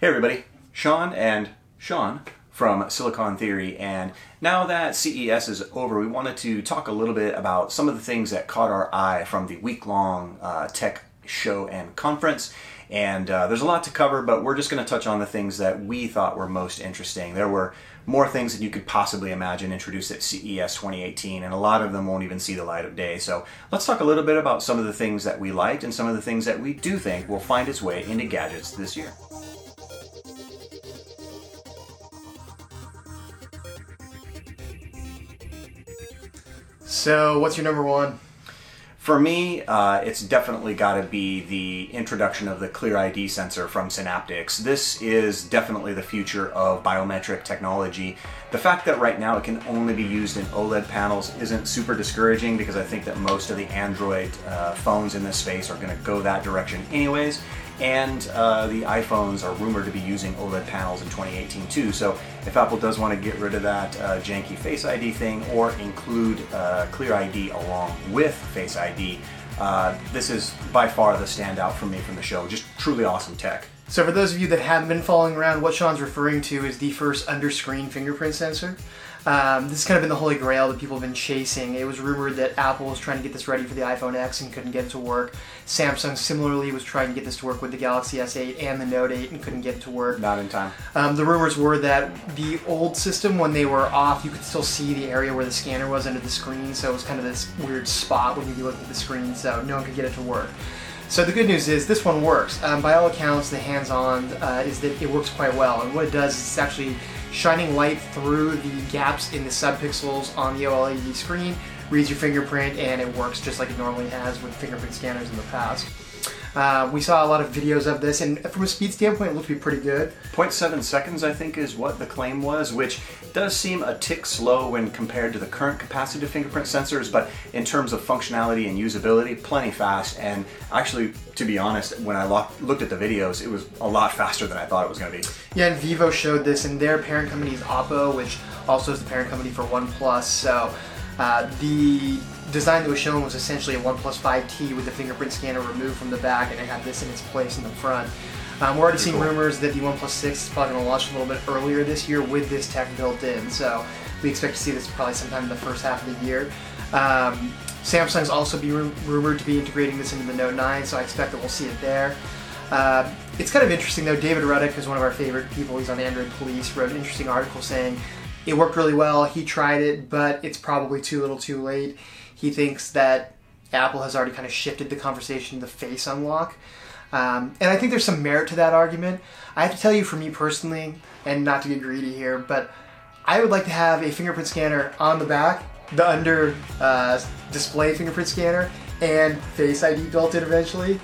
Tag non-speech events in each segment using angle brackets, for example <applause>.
Hey everybody, Sean and Sean from Silicon Theory. And now that CES is over, we wanted to talk a little bit about some of the things that caught our eye from the week long uh, tech show and conference. And uh, there's a lot to cover, but we're just going to touch on the things that we thought were most interesting. There were more things than you could possibly imagine introduced at CES 2018, and a lot of them won't even see the light of day. So let's talk a little bit about some of the things that we liked and some of the things that we do think will find its way into gadgets this year. So, what's your number one? For me, uh, it's definitely got to be the introduction of the Clear ID sensor from Synaptics. This is definitely the future of biometric technology. The fact that right now it can only be used in OLED panels isn't super discouraging because I think that most of the Android uh, phones in this space are going to go that direction anyways. And uh, the iPhones are rumored to be using OLED panels in 2018 too. So if Apple does want to get rid of that uh, janky Face ID thing or include uh, Clear ID along with Face ID, uh, this is by far the standout for me from the show. Just truly awesome tech. So, for those of you that haven't been following around, what Sean's referring to is the first under-screen fingerprint sensor. Um, this has kind of been the holy grail that people have been chasing. It was rumored that Apple was trying to get this ready for the iPhone X and couldn't get it to work. Samsung similarly was trying to get this to work with the Galaxy S8 and the Note 8 and couldn't get it to work. Not in time. Um, the rumors were that the old system, when they were off, you could still see the area where the scanner was under the screen, so it was kind of this weird spot when you'd be looking at the screen, so no one could get it to work. So the good news is this one works. Um, by all accounts, the hands-on uh, is that it works quite well, and what it does is it's actually shining light through the gaps in the subpixels on the OLED screen, reads your fingerprint, and it works just like it normally has with fingerprint scanners in the past. Uh, we saw a lot of videos of this, and from a speed standpoint, it looked to be pretty good. 0.7 seconds, I think, is what the claim was, which does seem a tick slow when compared to the current capacitive fingerprint sensors, but in terms of functionality and usability, plenty fast. And actually, to be honest, when I looked at the videos, it was a lot faster than I thought it was going to be. Yeah, and Vivo showed this, and their parent company is Oppo, which also is the parent company for OnePlus. So uh, the design that was shown was essentially a OnePlus 5T with the fingerprint scanner removed from the back, and it had this in its place in the front. Um, we're already seeing cool. rumors that the OnePlus 6 is probably going to launch a little bit earlier this year with this tech built in. So we expect to see this probably sometime in the first half of the year. Um, Samsung's also be rumored to be integrating this into the Note 9, so I expect that we'll see it there. Uh, it's kind of interesting though. David Ruddock is one of our favorite people. He's on Android Police. Wrote an interesting article saying it worked really well. He tried it, but it's probably too little, too late. He thinks that Apple has already kind of shifted the conversation to face unlock. Um, and I think there's some merit to that argument. I have to tell you, for me personally, and not to get greedy here, but I would like to have a fingerprint scanner on the back, the under uh, display fingerprint scanner, and Face ID built in eventually.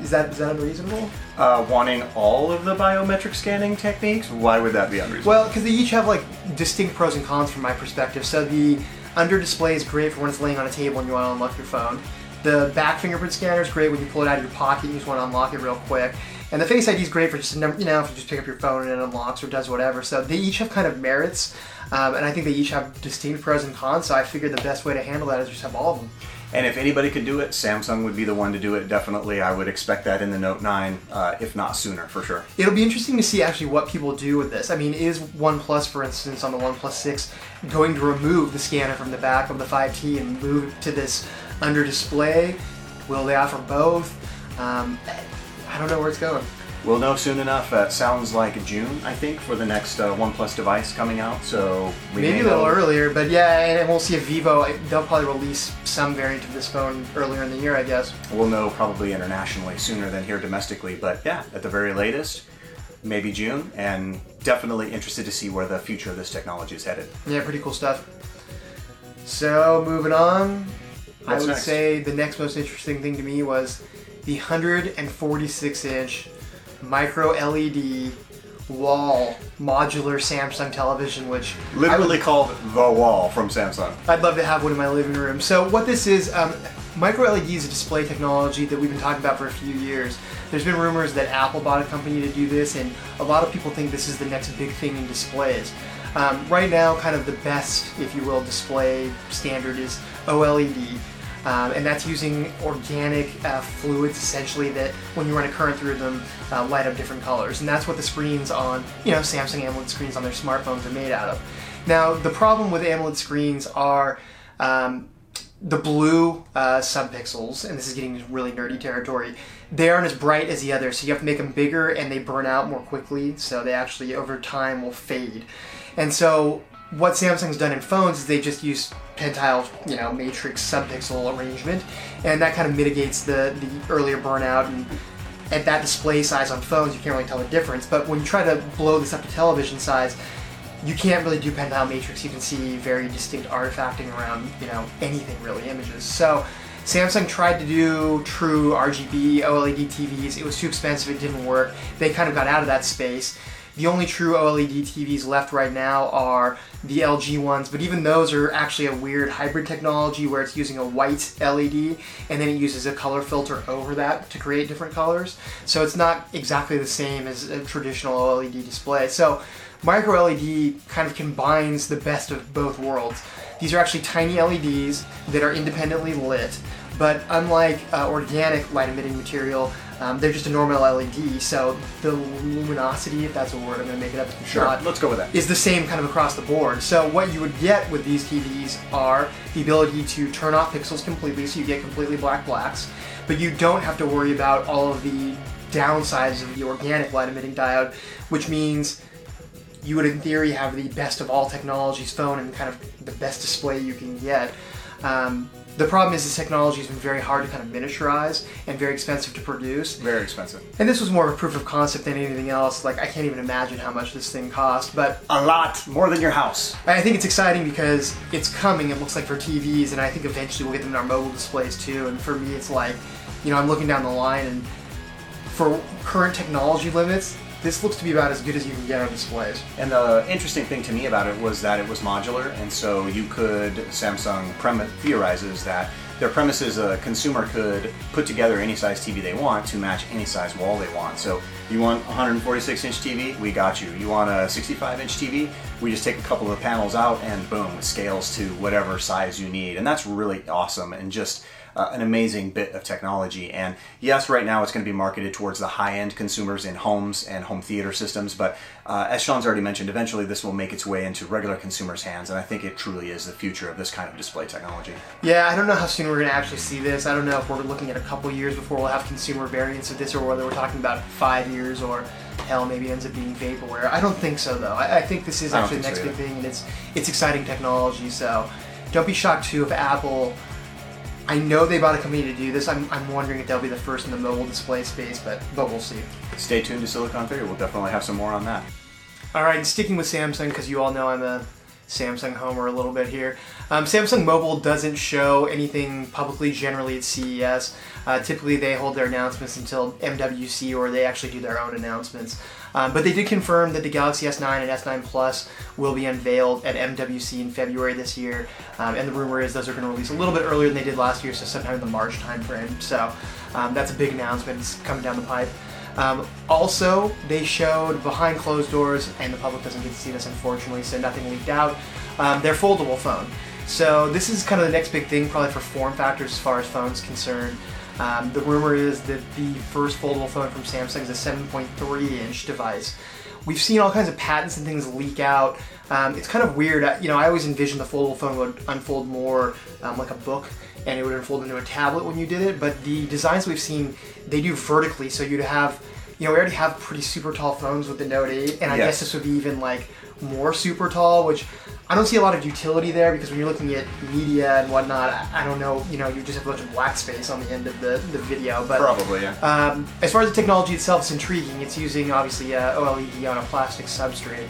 Is that is that unreasonable? Uh, wanting all of the biometric scanning techniques? Why would that be unreasonable? Well, because they each have like distinct pros and cons from my perspective. So the under display is great for when it's laying on a table and you want to unlock your phone. The back fingerprint scanner is great when you pull it out of your pocket and you just want to unlock it real quick. And the Face ID is great for just you know if you just pick up your phone and it unlocks or does whatever. So they each have kind of merits, um, and I think they each have distinct pros and cons. So I figured the best way to handle that is just have all of them. And if anybody could do it, Samsung would be the one to do it. Definitely, I would expect that in the Note 9, uh, if not sooner, for sure. It'll be interesting to see actually what people do with this. I mean, is OnePlus, for instance, on the OnePlus 6, going to remove the scanner from the back of the 5T and move to this under display? Will they offer both? Um, I don't know where it's going. We'll know soon enough. Uh, sounds like June, I think, for the next uh, OnePlus device coming out. So maybe a little know. earlier, but yeah, and we'll see if Vivo. They'll probably release some variant of this phone earlier in the year, I guess. We'll know probably internationally sooner than here domestically, but yeah, at the very latest, maybe June, and definitely interested to see where the future of this technology is headed. Yeah, pretty cool stuff. So moving on, What's I would next? say the next most interesting thing to me was the 146 inch micro LED wall modular Samsung television, which literally would, called the wall from Samsung. I'd love to have one in my living room. So what this is, um, micro LED is a display technology that we've been talking about for a few years. There's been rumors that Apple bought a company to do this, and a lot of people think this is the next big thing in displays. Um, right now, kind of the best, if you will, display standard is OLED. Um, and that's using organic uh, fluids essentially that when you run a current through them uh, light up different colors. And that's what the screens on you know samsung amoled screens on their smartphones are made out of. Now the problem with amoled screens are um, the blue uh, subpixels, and this is getting really nerdy territory, they aren't as bright as the others, so you have to make them bigger and they burn out more quickly, so they actually over time will fade. And so what Samsung's done in phones is they just use pentile, you know, matrix subpixel arrangement, and that kind of mitigates the, the earlier burnout and at that display size on phones, you can't really tell the difference. But when you try to blow this up to television size, you can't really do pentile matrix. You can see very distinct artifacting around, you know, anything really, images. So Samsung tried to do true RGB OLED TVs. It was too expensive. It didn't work. They kind of got out of that space. The only true OLED TVs left right now are the LG ones, but even those are actually a weird hybrid technology where it's using a white LED and then it uses a color filter over that to create different colors. So it's not exactly the same as a traditional OLED display. So micro LED kind of combines the best of both worlds. These are actually tiny LEDs that are independently lit, but unlike uh, organic light emitting material, um, they're just a normal LED, so the luminosity, if that's a word, I'm going to make it up. Sure, not, let's go with that. Is the same kind of across the board. So what you would get with these TVs are the ability to turn off pixels completely, so you get completely black blacks, but you don't have to worry about all of the downsides of the organic light emitting diode, which means you would in theory have the best of all technologies phone and kind of the best display you can get. Um, the problem is this technology has been very hard to kind of miniaturize and very expensive to produce. Very expensive. And this was more of a proof of concept than anything else. Like I can't even imagine how much this thing cost, but a lot more than your house. I think it's exciting because it's coming. It looks like for TVs, and I think eventually we'll get them in our mobile displays too. And for me, it's like, you know, I'm looking down the line, and for current technology limits, this looks to be about as good as you can get on displays. And the interesting thing to me about it was that it was modular, and so you could, Samsung prem- theorizes that their premise is a consumer could put together any size TV they want to match any size wall they want. So you want 146 inch TV, we got you. You want a 65 inch TV, we just take a couple of panels out and boom, it scales to whatever size you need. And that's really awesome and just uh, an amazing bit of technology. And yes, right now it's going to be marketed towards the high-end consumers in homes and home theater systems. But uh, as Sean's already mentioned, eventually this will make its way into regular consumers' hands. And I think it truly is the future of this kind of display technology. Yeah, I don't know how soon we're going to actually see this. I don't know if we're looking at a couple years before we'll have consumer variants of this, or whether we're talking about five years or hell, maybe it ends up being vaporware. I don't think so though. I, I think this is actually the next so, big thing, and it's it's exciting technology. So don't be shocked too if Apple I know they bought a company to do this. I'm, I'm wondering if they'll be the first in the mobile display space, but but we'll see. Stay tuned to Silicon Theory. We'll definitely have some more on that. All right, sticking with Samsung because you all know I'm a Samsung homer a little bit here. Um, Samsung Mobile doesn't show anything publicly generally at CES. Uh, typically, they hold their announcements until MWC or they actually do their own announcements. Um, but they did confirm that the Galaxy S9 and S9 Plus will be unveiled at MWC in February this year. Um, and the rumor is those are going to release a little bit earlier than they did last year, so sometime in the March timeframe. So um, that's a big announcement. It's coming down the pipe. Um, also, they showed behind closed doors, and the public doesn't get to see this unfortunately, so nothing leaked out, um, their foldable phone. So this is kind of the next big thing, probably for form factors as far as phones concerned. Um, the rumor is that the first foldable phone from Samsung is a 7.3 inch device. We've seen all kinds of patents and things leak out. Um, it's kind of weird. You know, I always envisioned the foldable phone would unfold more um, like a book and it would unfold into a tablet when you did it. But the designs we've seen, they do vertically, so you'd have, you know, we already have pretty super tall phones with the Note 8, and I yes. guess this would be even like more super tall, which I don't see a lot of utility there because when you're looking at media and whatnot, I don't know, you know, you just have a bunch of black space on the end of the, the video. But probably, yeah. Um, as far as the technology itself, it's intriguing. It's using obviously uh, OLED on a plastic substrate.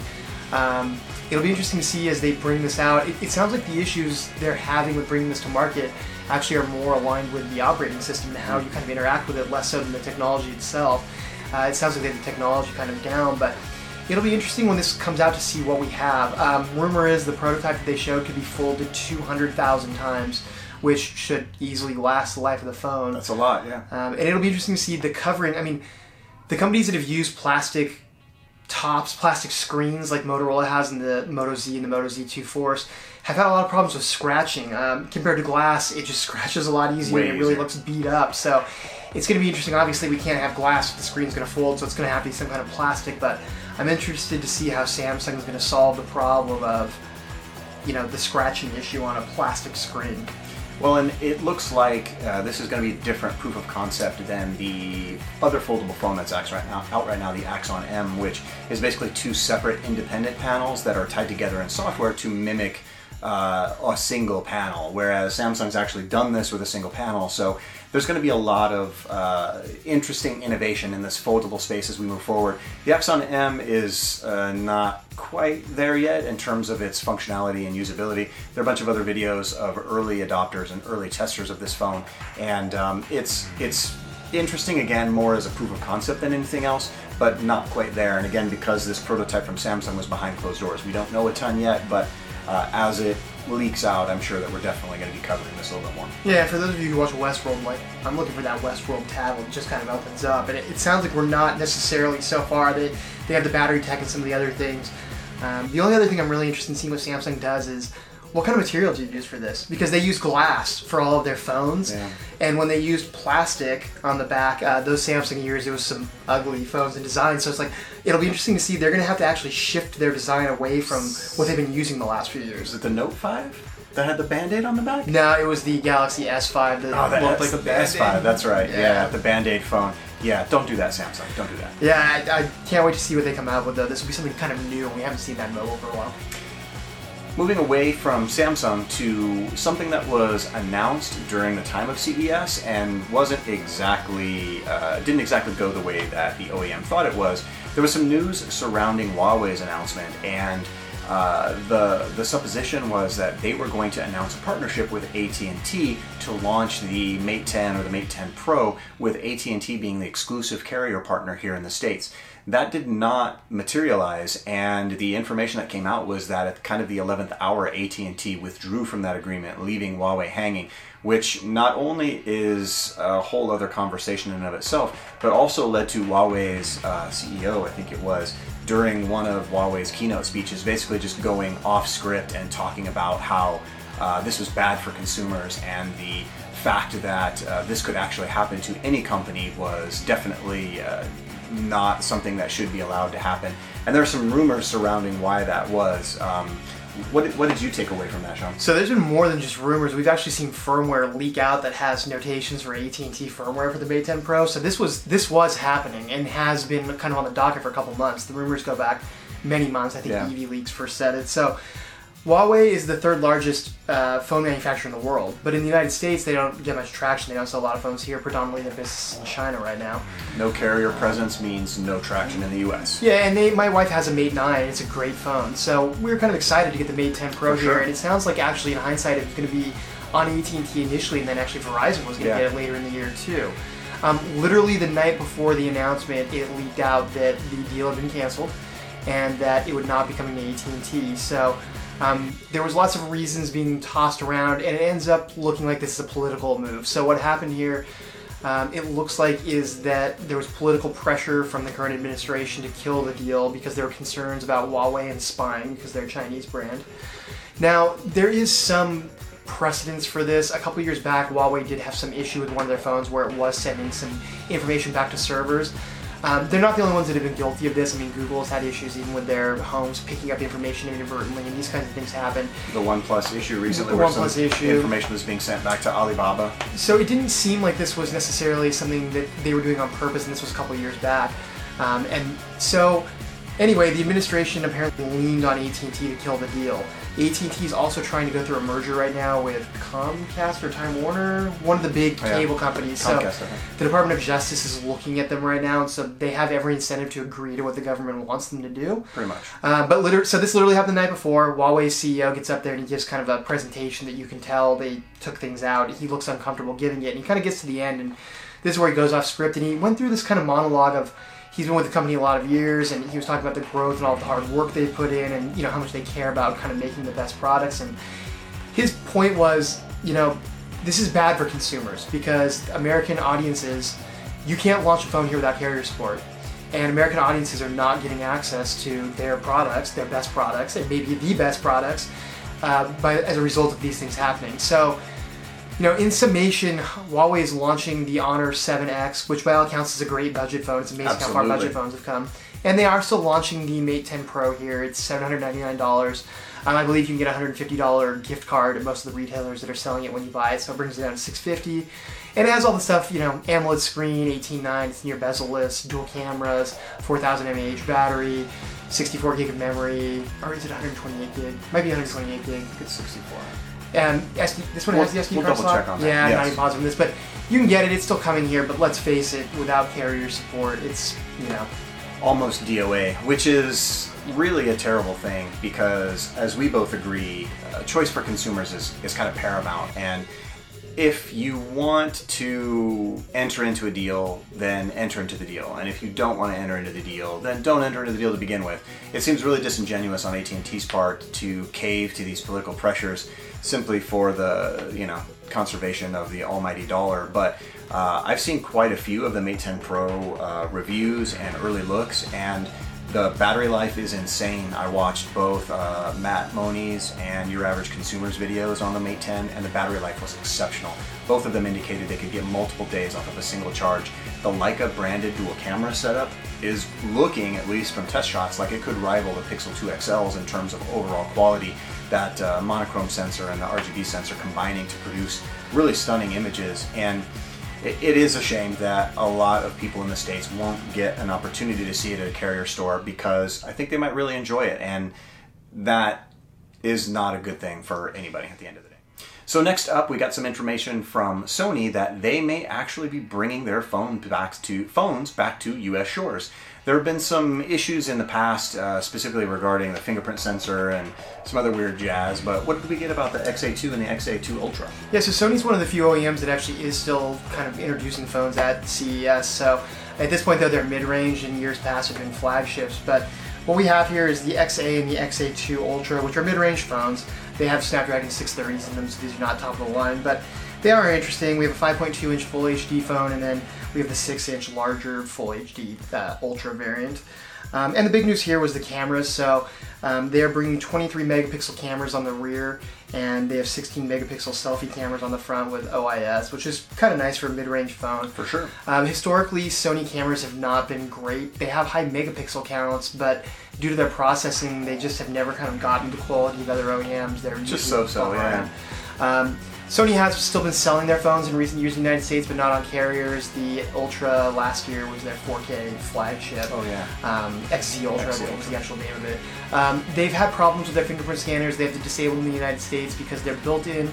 Um, it'll be interesting to see as they bring this out. It, it, sounds like the issues they're having with bringing this to market actually are more aligned with the operating system and how you kind of interact with it, less so than the technology itself. Uh, it sounds like they have the technology kind of down, but It'll be interesting when this comes out to see what we have. Um, rumor is the prototype that they showed could be folded 200,000 times, which should easily last the life of the phone. That's a lot, yeah. Um, and it'll be interesting to see the covering. I mean, the companies that have used plastic tops, plastic screens like Motorola has in the Moto Z and the Moto Z2 Force have had a lot of problems with scratching. Um, compared to glass, it just <laughs> scratches a lot easier Way and it really easier. looks beat up. So it's going to be interesting. Obviously, we can't have glass the screen's going to fold, so it's going to have to be some kind of plastic. But I'm interested to see how Samsung is going to solve the problem of, you know, the scratching issue on a plastic screen. Well, and it looks like uh, this is going to be a different proof of concept than the other foldable phone that's out right now, out right now, the Axon M, which is basically two separate independent panels that are tied together in software to mimic uh, a single panel. Whereas Samsung's actually done this with a single panel, so there's going to be a lot of uh, interesting innovation in this foldable space as we move forward. The Axon M is uh, not quite there yet in terms of its functionality and usability. There are a bunch of other videos of early adopters and early testers of this phone, and um, it's it's interesting again more as a proof of concept than anything else, but not quite there. And again, because this prototype from Samsung was behind closed doors, we don't know a ton yet, but uh, as it leaks out, I'm sure that we're definitely going to be covering this a little bit more. Yeah, for those of you who watch Westworld, like I'm looking for that Westworld tab that just kind of opens up, and it, it sounds like we're not necessarily so far. They they have the battery tech and some of the other things. Um, the only other thing I'm really interested in seeing what Samsung does is what kind of material do you use for this? Because they use glass for all of their phones, Yeah. and when they used plastic on the back, uh, those Samsung years, it was some ugly phones and design. So it's like it'll be interesting to see. They're going to have to actually shift their design away from what they've been using the last few years. Is it the Note 5 that had the band-aid on the back? No, it was the Galaxy S5 that Oh, looked S, like a the S5, that's right. Yeah. Yeah. the Band-Aid phone. Yeah, don't do that, Samsung. Don't do that. Yeah, I, I can't wait to see what they come out with though. This will be something kind of new, and we haven't seen that mobile for a while. Moving away from Samsung to something that was announced during the time of CES and wasn't exactly, uh, didn't exactly go the way that the OEM thought it was. There was some news surrounding Huawei's announcement, and uh, the the supposition was that they were going to announce a partnership with AT&T to launch the Mate 10 or the Mate 10 Pro, with AT&T being the exclusive carrier partner here in the states. That did not materialize, and the information that came out was that at kind of the 11th hour, AT&T withdrew from that agreement, leaving Huawei hanging, which not only is a whole other conversation in and of itself, but also led to Huawei's uh, CEO, I think it was, during one of Huawei's keynote speeches, basically just going off script and talking about how uh, this was bad for consumers and the fact that uh, this could actually happen to any company was definitely uh, not something that should be allowed to happen. And there are some rumors surrounding why that was. Um, what, did, what did you take away from that, Sean? So there's been more than just rumors. We've actually seen firmware leak out that has notations for AT&T firmware for the Mate 10 Pro. So this was this was happening and has been kind of on the docket for a couple months. The rumors go back many months. I think Yeah. EV Leaks first said it. So Huawei is the third largest uh, phone manufacturer in the world, but in the United States they don't get much traction. They don't sell a lot of phones here. Predominantly their business in China right now. No carrier presence means no traction in the US. Yeah, and they, my wife has a Mate 9. It's a great phone. So we were kind of excited to get the Mate 10 Pro For here, and it sounds like actually in hindsight it was going to be on AT&T initially, and then actually Verizon was going to Yeah. get it later in the year too. Um, literally the night before the announcement, it leaked out that the deal had been canceled, and that it would not be coming to AT&T. So um, there was lots of reasons being tossed around, and it ends up looking like this is a political move. So what happened here? Um, it looks like is that there was political pressure from the current administration to kill the deal because there were concerns about Huawei and spying because they're a Chinese brand. Now there is some precedence for this. A couple years back, Huawei did have some issue with one of their phones where it was sending some information back to servers. Um, they're not the only ones that have been guilty of this. I mean, Google has had issues even with their homes picking up information inadvertently, and these kinds of things happen. The OnePlus issue recently, The OnePlus some issue. information was being sent back to Alibaba. So it didn't seem like this was necessarily something that they were doing on purpose, and this was a couple years back. Um, and so, anyway, the administration apparently leaned on AT&T to kill the deal. AT&T is also trying to go through a merger right now with Comcast or Time Warner, one of the big Oh, yeah. cable companies. Comcast, so the Department of Justice is looking at them right now, and so they have every incentive to agree to what the government wants them to do. Pretty much. Uh, but liter- so this literally happened the night before. Huawei's CEO gets up there and he gives kind of a presentation that you can tell they took things out. He looks uncomfortable giving it, and he kind of gets to the end, and this is where he goes off script. And he went through this kind of monologue of he's been with the company a lot of years, and he was talking about the growth and all the hard work they put in, and you know how much they care about kind of making the best products. And his point was, you know, this is bad for consumers because American audiences, you can't launch a phone here without carrier support. and American audiences are not getting access to their products, their best products, and maybe the best products, uh, by, as a result of these things happening. So, you know, in summation, Huawei is launching the Honor 7X, which by all accounts is a great budget phone. It's amazing Absolutely. how far budget phones have come. And they are still launching the Mate 10 Pro here. It's $799. Um, I believe you can get a $150 gift card at most of the retailers that are selling it when you buy it, so it brings it down to 650. And it has all the stuff, you know, AMOLED screen, 18.9, it's near bezel-less, dual cameras, 4000 mAh battery, 64 gig of memory, or is it 128 gig? Might be 128 gig. It's 64. And SD, this one We'll- has the SD we'll card slot. check on that, Yeah, I'm not yes. even positive on this, but you can get it. It's still coming here, but let's face it, without carrier support, it's you know almost DOA, which is really a terrible thing because, as we both agree, uh, choice for consumers is, is kind of paramount. And if you want to enter into a deal, then enter into the deal. And if you don't want to enter into the deal, then don't enter into the deal to begin with. It seems really disingenuous on AT&T's part to cave to these political pressures simply for the, you know, conservation of the almighty dollar. But uh, I've seen quite a few of the Mate 10 Pro uh, reviews and early looks, and the battery life is insane. I watched both uh, Matt Moni's and Your Average Consumer's videos on the Mate 10, and the battery life was exceptional. Both of them indicated they could get multiple days off of a single charge. The Leica branded dual camera setup is looking, at least from test shots, like it could rival the Pixel 2 XLs in terms of overall quality. That uh, monochrome sensor and the RGB sensor combining to produce really stunning images. And it, it is a shame that a lot of people in the States won't get an opportunity to see it at a carrier store because I think they might really enjoy it. And that is not a good thing for anybody at the end of the day. So next up, we got some information from Sony that they may actually be bringing their phone back to phones back to U.S. shores. There have been some issues in the past, uh, specifically regarding the fingerprint sensor and some other weird jazz. But what did we get about the XA2 and the XA2 Ultra? Yeah, so Sony's one of the few OEMs that actually is still kind of introducing phones at CES. So at this point, though, they're mid-range. In years past, have been flagships. But what we have here is the XA and the XA2 Ultra, which are mid-range phones. They have Snapdragon 630s in them, so these are not top of the line. But they are interesting. We have a 5.2-inch Full HD phone, and then we have the 6-inch larger Full HD uh, Ultra variant. Um, and the big news here was the cameras. So um, they're bringing 23 megapixel cameras on the rear, and they have 16 megapixel selfie cameras on the front with OIS, which is kind of nice for a mid-range phone. For sure. Um, historically, Sony cameras have not been great. They have high megapixel counts, but due to their processing, they just have never kind of gotten the quality of other OEMs. They're Just so-so, yeah. Um, Sony has still been selling their phones in recent years in the United States, but not on carriers. The Ultra last year was their 4K flagship. Oh, yeah. Um, XZ Ultra XZ was the actual name of it. Um, they've had problems with their fingerprint scanners. They have to disable them in the United States because they're built in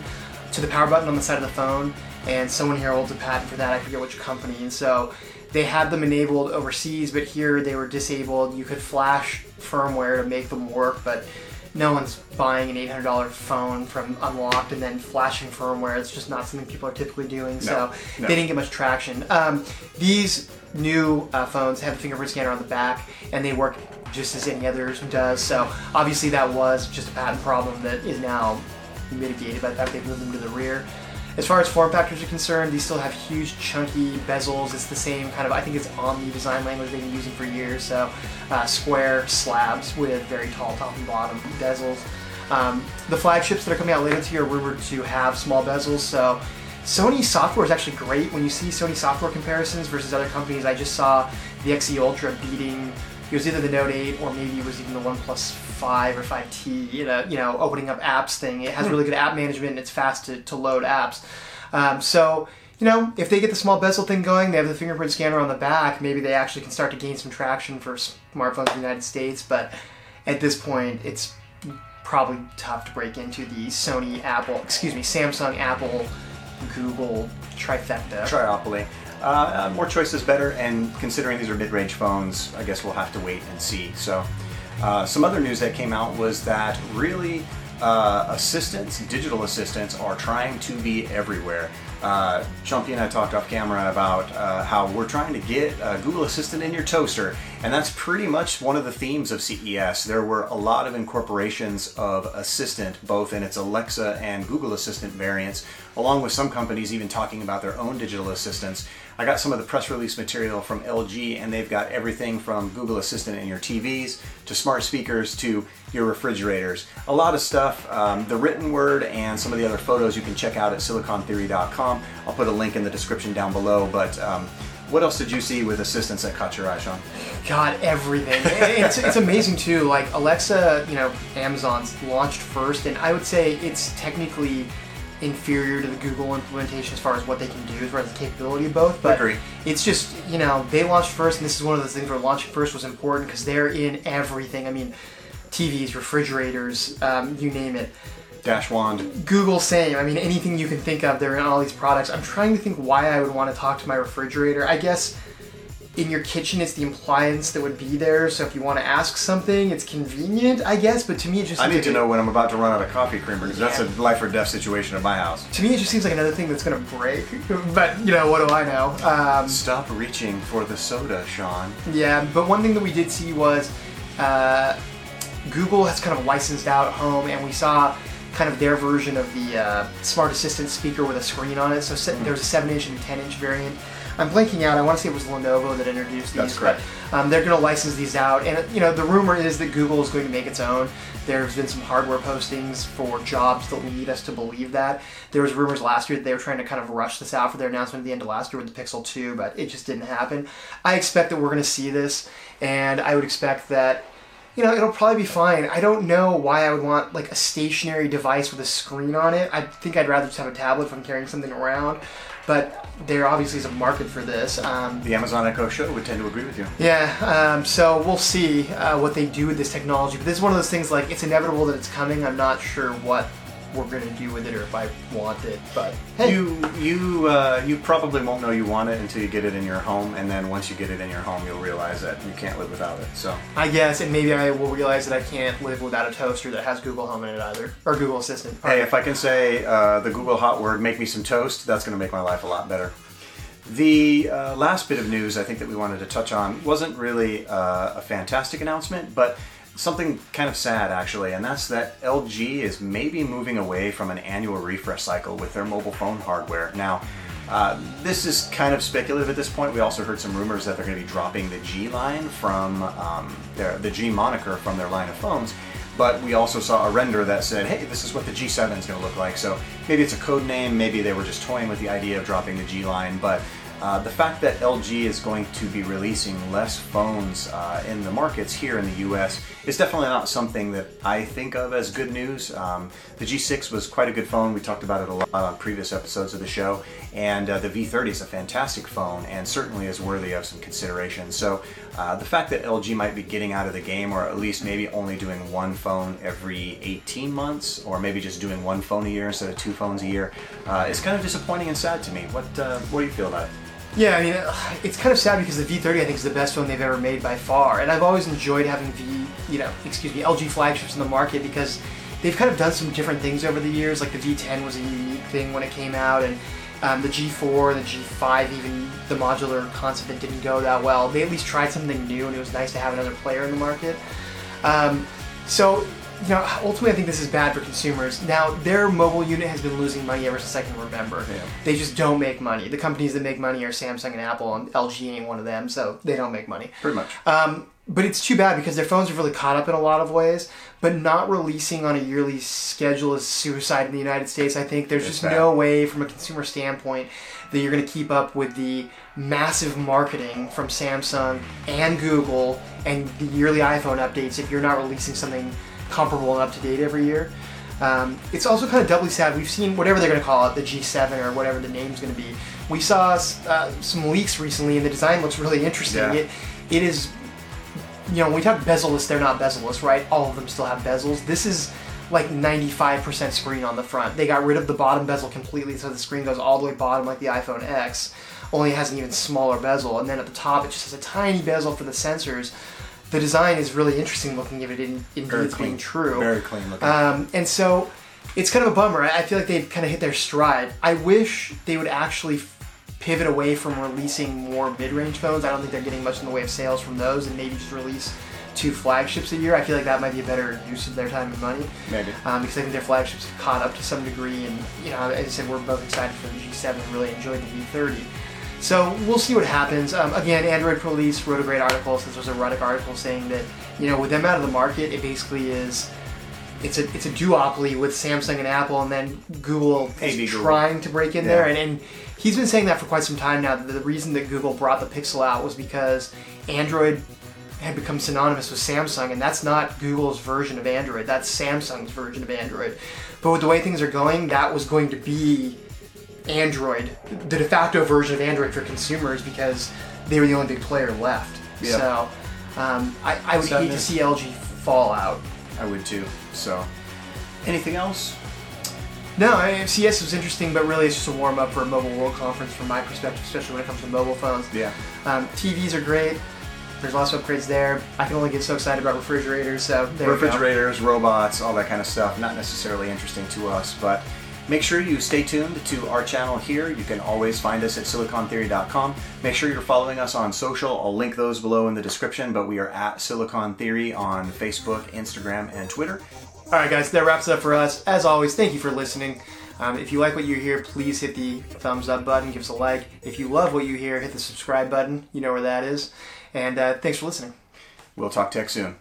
to the power button on the side of the phone, and someone here holds a patent for that. I forget which company. And so they had them enabled overseas, but here they were disabled. You could flash firmware to make them work, but no one's buying an $800 phone from Unlocked and then flashing firmware. It's just not something people are typically doing. so no. they didn't get much traction. Um, these new uh, phones have a fingerprint scanner on the back, and they work just as any others does. So obviously that was just a patent problem that is now mitigated by the fact they've moved them to the rear. As far as form factors are concerned, these still have huge, chunky bezels. It's the same kind of, I think it's Omni design language they've been using for years. So, uh, square slabs with very tall top and bottom bezels. Um, the flagships that are coming out later this year are rumored to have small bezels. So, Sony software is actually great when you see Sony software comparisons versus other companies. I just saw the XE Ultra beating. It was either the Note 8 or maybe it was even the OnePlus 5 or 5T. You know, you know, opening up apps thing. It has really good app management and it's fast to, to load apps. Um, so, you know, if they get the small bezel thing going, they have the fingerprint scanner on the back. Maybe they actually can start to gain some traction for smartphones in the United States. But at this point, it's probably tough to break into the Sony, Apple, excuse me, Samsung, Apple, Google trifecta. Triopoly. Uh, uh, more choice is better, and considering these are mid-range phones, I guess we'll have to wait and see. So, uh, some other news that came out was that really uh, assistants, digital assistants, are trying to be everywhere. Uh, and I talked off camera about uh, how we're trying to get uh, Google Assistant in your toaster, And that's pretty much one of the themes of CES. There were a lot of incorporations of Assistant, both in its Alexa and Google Assistant variants, along with some companies even talking about their own digital assistants. I got some of the press release material from LG, and they've got everything from Google Assistant in your TVs to smart speakers to your refrigerators. A lot of stuff. Um, the written word and some of the other photos you can check out at silicontheory.com. I'll put a link in the description down below. But um, what else did you see with assistants that caught your eye, Sean? God, everything. it's, it's amazing too. Like Alexa, you know, Amazon's launched first, and I would say it's technically inferior to the Google implementation as far as what they can do, as far as the capability of both. But Agree. it's just, you know, they launched first, and this is one of those things where launching first was important because they're in everything. I mean, TVs, refrigerators, um, you name it. Dash wand. Google same. I mean, anything you can think of, they're in all these products. I'm trying to think why I would want to talk to my refrigerator. I guess in your kitchen, it's the appliance that would be there. So if you want to ask something, it's convenient, I guess. But to me, it just I need to know when I'm about to run out of coffee creamer because that's a life or death situation at my house. To me, it just seems like another thing that's gonna break. But you know, what do I know? Um, Stop reaching for the soda, Sean. yeah, but one thing that we did see was uh, Google has kind of licensed out Home, and we saw kind of their version of the uh, Smart Assistant speaker with a screen on it. So se- there's a seven-inch and a ten-inch variant. I'm blanking out. I want to say it was Lenovo that introduced these. That's correct. But, um, they're going to license these out, and you know the rumor is that Google is going to make its own. There's been some hardware postings for jobs that lead us to believe that. There was rumors last year that they were trying to kind of rush this out for their announcement at the end of last year with the Pixel 2, but it just didn't happen. I expect that we're going to see this, and I would expect that you know, it'll probably be fine. I don't know why I would want like a stationary device with a screen on it. I think I'd rather just have a tablet if I'm carrying something around. But there obviously is a market for this. Um, The Amazon Echo Show would tend to agree with you. yeah, um, so we'll see uh, what they do with this technology. But this is one of those things like it's inevitable that it's coming. I'm not sure what we're gonna do with it or if I want it. But hey, You you uh, you probably won't know you want it until you get it in your home, and then once you get it in your home, you'll realize that you can't live without it. So I guess, and maybe I will realize that I can't live without a toaster that has Google Home in it either, or Google Assistant. hey, if I can say uh, the Google hot word, make me some toast, that's going to make my life a lot better. The uh, last bit of news I think that we wanted to touch on wasn't really uh, a fantastic announcement, but something kind of sad actually, and that's that LG is maybe moving away from an annual refresh cycle with their mobile phone hardware. Now, uh, this is kind of speculative at this point. We also heard some rumors that they're going to be dropping the G line from um, their the G moniker from their line of phones. But we also saw a render that said, "Hey, this is what the G7 is going to look like." So maybe it's a code name. Maybe they were just toying with the idea of dropping the G line. But uh, the fact that LG is going to be releasing less phones uh, in the markets here in the U.S. is definitely not something that I think of as good news. Um, the G6 was quite a good phone. We talked about it a lot on previous episodes of the show, and uh, the V30 is a fantastic phone and certainly is worthy of some consideration. So uh, the fact that LG might be getting out of the game, or at least maybe only doing one phone every 18 months, or maybe just doing one phone a year instead of two phones a year, uh, is kind of disappointing and sad to me. What uh, what do you feel about it? Yeah, I mean, it's kind of sad because the V30 I think is the best phone they've ever made by far, and I've always enjoyed having V, you know, excuse me, LG flagships in the market because they've kind of done some different things over the years. Like the V10 was a unique thing when it came out, and um, the G4 and the G5, even the modular concept that didn't go that well. They at least tried something new, and it was nice to have another player in the market. Um, so, you know, ultimately, I think this is bad for consumers. Now, their mobile unit has been losing money ever since I can remember. Yeah. They just don't make money. The companies that make money are Samsung and Apple, and LG ain't one of them, so they don't make money. Pretty much. Um, but it's too bad because their phones are really caught up in a lot of ways. But not releasing on a yearly schedule is suicide in the United States. I think there's It's just bad. no way, from a consumer standpoint, that you're going to keep up with the massive marketing from Samsung and Google and the yearly iPhone updates if you're not releasing something comparable and up to date every year. Um, it's also kind of doubly sad. We've seen whatever they're going to call it, the G7 or whatever the name's going to be. We saw uh, some leaks recently, and the design looks really interesting. Yeah. It, it is you know, when we talk bezel-less, they're not bezel-less, right? All of them still have bezels. This is like 95% screen on the front. They got rid of the bottom bezel completely, so the screen goes all the way bottom like the iPhone X, only has an even smaller bezel. And then at the top, it just has a tiny bezel for the sensors. The design is really interesting looking if it in, indeed Very is clean. being true. Very clean looking. Um, and so it's kind of a bummer. I feel like they've kind of hit their stride. I wish they would actually pivot away from releasing more mid-range phones. I don't think they're getting much in the way of sales from those, and maybe just release two flagships a year. I feel like that might be a better use of their time and money. Maybe. Um, because I think their flagships have caught up to some degree, and you know, as I said, we're both excited for the G7 and really enjoyed the V30. So we'll see what happens. Um, again, Android Police wrote a great article. Since there's a Ruddock article saying that you know, with them out of the market, it basically is. It's a it's a duopoly with Samsung and Apple, and then Google is Google. trying to break in Yeah. there. And, and he's been saying that for quite some time now. That the reason that Google brought the Pixel out was because Android had become synonymous with Samsung, and that's not Google's version of Android. That's Samsung's version of Android. But with the way things are going, that was going to be Android, the de facto version of Android for consumers, because they were the only big player left. Yeah. So um, I, I would hate to see LG fall out. I would too. So, anything else? No, I, CES was interesting, but really it's just a warm up for a mobile world conference from my perspective, especially when it comes to mobile phones. Yeah. Um, TVs are great. There's lots of upgrades there. I can only get so excited about refrigerators, so there you go. refrigerators, robots, all that kind of stuff. Not necessarily interesting to us, but make sure you stay tuned to our channel here. You can always find us at silicontheory.com. Make sure you're following us on social. I'll link those below in the description, but we are at Silicon Theory on Facebook, Instagram, and Twitter. All right, guys, that wraps it up for us. As always, thank you for listening. Um, if you like what you hear, please hit the thumbs up button, give us a like. If you love what you hear, hit the subscribe button. You know where that is. And uh, thanks for listening. We'll talk tech soon.